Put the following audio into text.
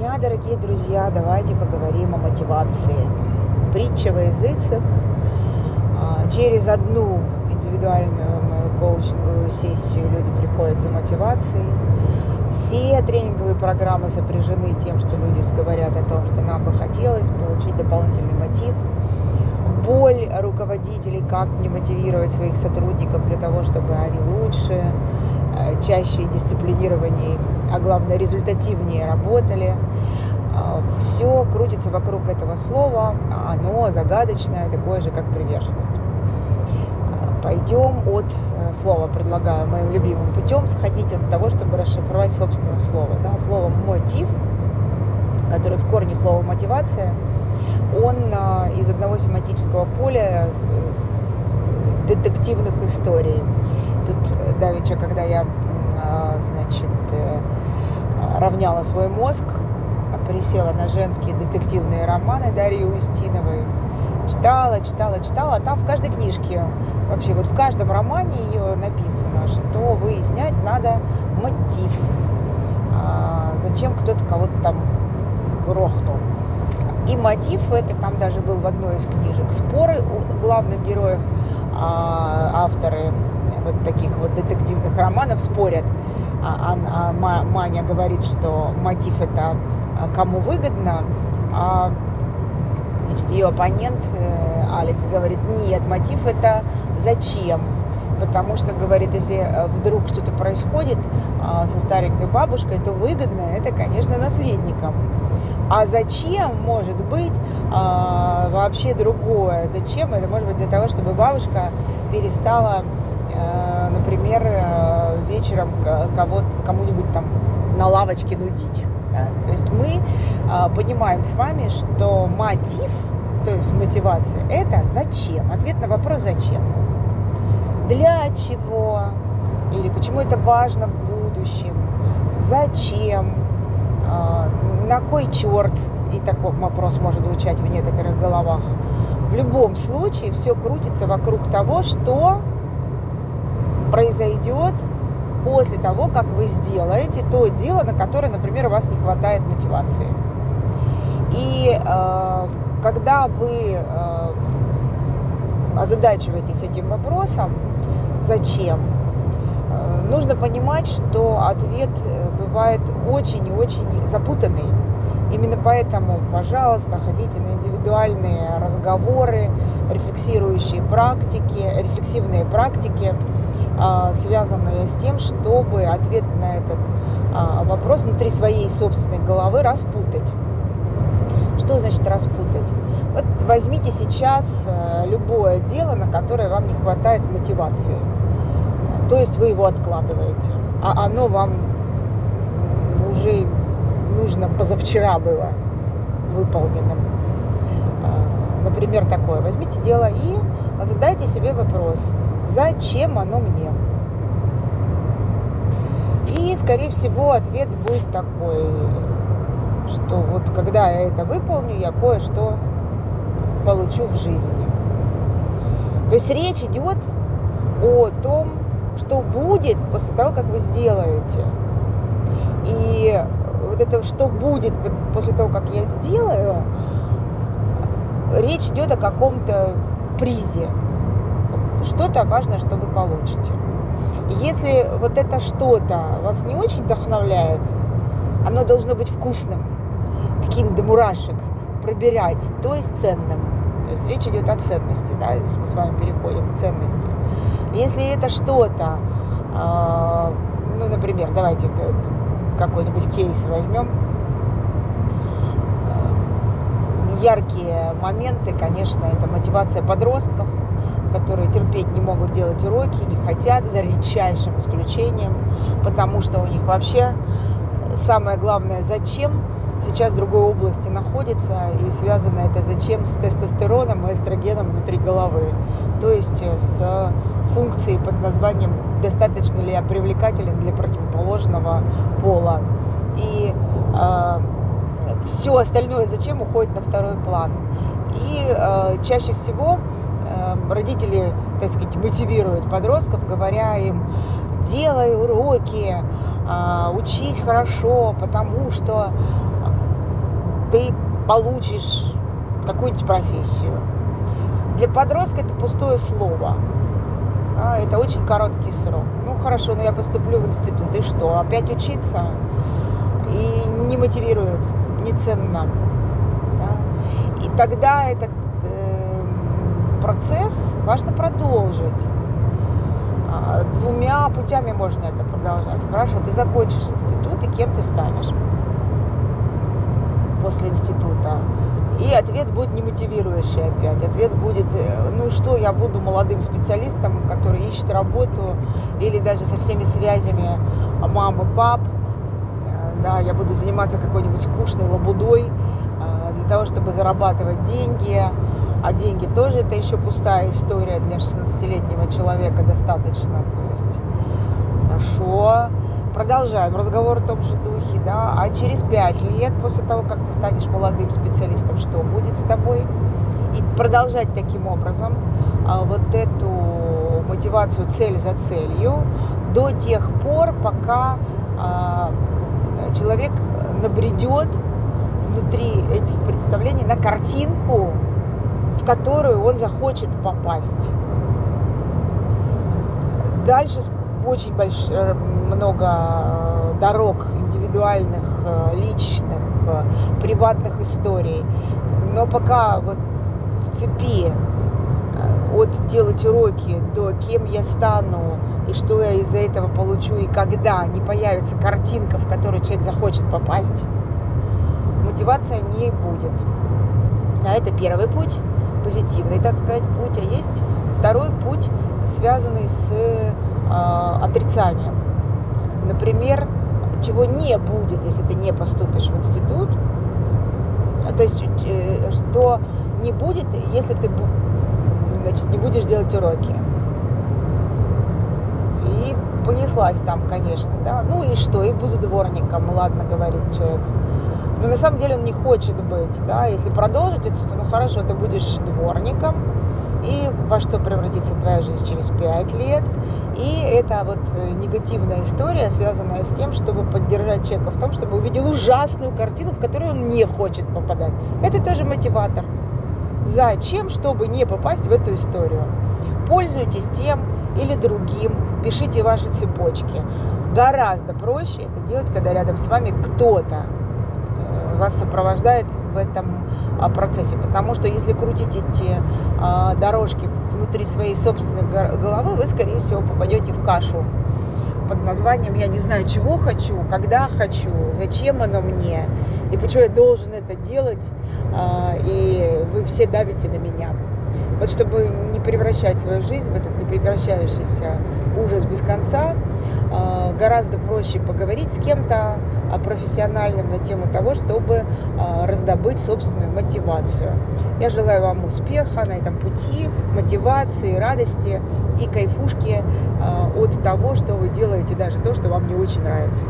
дня, дорогие друзья. Давайте поговорим о мотивации. Притча во языцах. А, через одну индивидуальную мою коучинговую сессию люди приходят за мотивацией. Все тренинговые программы сопряжены тем, что люди говорят о том, что нам бы хотелось получить дополнительный мотив. Боль руководителей, как не мотивировать своих сотрудников для того, чтобы они лучше, э, чаще и дисциплинированнее а главное результативнее работали. А, Все крутится вокруг этого слова, а оно загадочное, такое же, как приверженность. А, Пойдем от э, слова, предлагаю моим любимым путем сходить от того, чтобы расшифровать собственное слово. Да? Слово «мотив», которое в корне слова «мотивация», он из одного семантического поля детективных историй. Тут э, давеча, когда я значит, э, равняла свой мозг, присела на женские детективные романы Дарьи Устиновой, читала, читала, читала, а там в каждой книжке, вообще вот в каждом романе ее написано, что выяснять надо мотив, а, зачем кто-то кого-то там грохнул. И мотив это там даже был в одной из книжек. Споры у главных героев, а, авторы вот таких вот детективных романов спорят. А, а, а Маня говорит, что мотив это а, кому выгодно, а значит, ее оппонент э, Алекс говорит, нет, мотив это зачем. Потому что, говорит, если э, вдруг что-то происходит а, со старенькой бабушкой, то выгодно это, конечно, наследникам. А зачем может быть а, вообще другое? Зачем? Это может быть для того, чтобы бабушка перестала Э, например, э, вечером кого кому-нибудь там на лавочке нудить. Да? То есть мы э, понимаем с вами, что мотив, то есть мотивация, это зачем? Ответ на вопрос зачем? Для чего? Или почему это важно в будущем? Зачем? На кой черт? И такой вопрос может звучать в некоторых головах. В любом случае все крутится вокруг того, что произойдет после того, как вы сделаете то дело, на которое, например, у вас не хватает мотивации. И э, когда вы э, озадачиваетесь этим вопросом, зачем, э, нужно понимать, что ответ э, бывает очень и очень запутанный. Именно поэтому, пожалуйста, ходите на индивидуальные разговоры, рефлексирующие практики, рефлексивные практики, а, связанные с тем, чтобы ответ на этот а, вопрос внутри своей собственной головы распутать. Что значит распутать? Вот возьмите сейчас э, любое дело, на которое вам не хватает мотивации. То есть вы его откладываете, а оно вам уже нужно позавчера было выполненным. А, например, такое. Возьмите дело и задайте себе вопрос, зачем оно мне? И, скорее всего, ответ будет такой, что вот когда я это выполню, я кое-что получу в жизни. То есть речь идет о том, что будет после того, как вы сделаете. И вот это, что будет после того, как я сделаю, речь идет о каком-то призе. Что-то важно, что вы получите. Если вот это что-то вас не очень вдохновляет, оно должно быть вкусным, таким до мурашек, пробирать, то есть ценным. То есть речь идет о ценности, да, здесь мы с вами переходим к ценности. Если это что-то, э, ну, например, давайте какой-нибудь кейс возьмем. Э, яркие моменты, конечно, это мотивация подростков, которые терпеть не могут делать уроки, не хотят, за редчайшим исключением, потому что у них вообще самое главное зачем сейчас в другой области находится, и связано это зачем с тестостероном и эстрогеном внутри головы, то есть с функцией под названием достаточно ли я привлекателен для противоположного пола. И э, все остальное зачем уходит на второй план. И э, чаще всего э, родители, так сказать, мотивируют подростков, говоря им, делай уроки, э, учись хорошо, потому что ты получишь какую-нибудь профессию. Для подростка это пустое слово. А, это очень короткий срок. Ну хорошо, но я поступлю в институт. И что? Опять учиться? И не мотивирует, не ценно. Да? И тогда этот э, процесс важно продолжить. А, двумя путями можно это продолжать. Хорошо, ты закончишь институт, и кем ты станешь после института? И ответ будет немотивирующий опять. Ответ будет, э, ну что, я буду молодым специалистом, который ищет работу, или даже со всеми связями мамы, пап. Э, да, я буду заниматься какой-нибудь скучной лабудой э, для того, чтобы зарабатывать деньги. А деньги тоже это еще пустая история для 16-летнего человека достаточно. То есть, хорошо, продолжаем разговор в том же духе, да, а через пять лет после того, как ты станешь молодым специалистом, что будет с тобой? И продолжать таким образом а, вот эту мотивацию цель за целью до тех пор, пока а, человек набредет внутри этих представлений на картинку, в которую он захочет попасть. Дальше очень больш... Э, много э, дорог индивидуальных, э, личных, приватных историй. Но пока вот в цепи от делать уроки до кем я стану и что я из-за этого получу и когда не появится картинка, в которую человек захочет попасть, мотивация не будет. А это первый путь, позитивный, так сказать, путь. А есть второй путь, связанный с отрицанием. Например, чего не будет, если ты не поступишь в институт. То есть, э, что не будет, если ты значит, не будешь делать уроки. И понеслась там, конечно, да. Ну и что, и буду дворником, ладно, говорит человек. Но на самом деле он не хочет быть, да. Если продолжить это, то ну хорошо, ты будешь дворником, и во что превратится твоя жизнь через пять лет. И это вот э, негативная история, связанная с тем, чтобы поддержать человека в том, чтобы увидел ужасную картину, в которую он не хочет попадать. Это тоже мотиватор. Зачем? Чтобы не попасть в эту историю. Пользуйтесь тем или другим, пишите ваши цепочки. Гораздо проще это делать, когда рядом с вами кто-то вас сопровождает в этом а, процессе. Потому что если крутить эти а, дорожки внутри своей собственной головы, вы, скорее всего, попадете в кашу под названием «Я не знаю, чего хочу, когда хочу, зачем оно мне, и почему я должен это делать, а, и вы все давите на меня». Вот чтобы не превращать свою жизнь в этот непрекращающийся ужас без конца, гораздо проще поговорить с кем-то а, профессиональным на тему того, чтобы а, раздобыть собственную мотивацию. Я желаю вам успеха на этом пути, мотивации, радости и кайфушки от того, что вы делаете, даже то, что вам не очень нравится.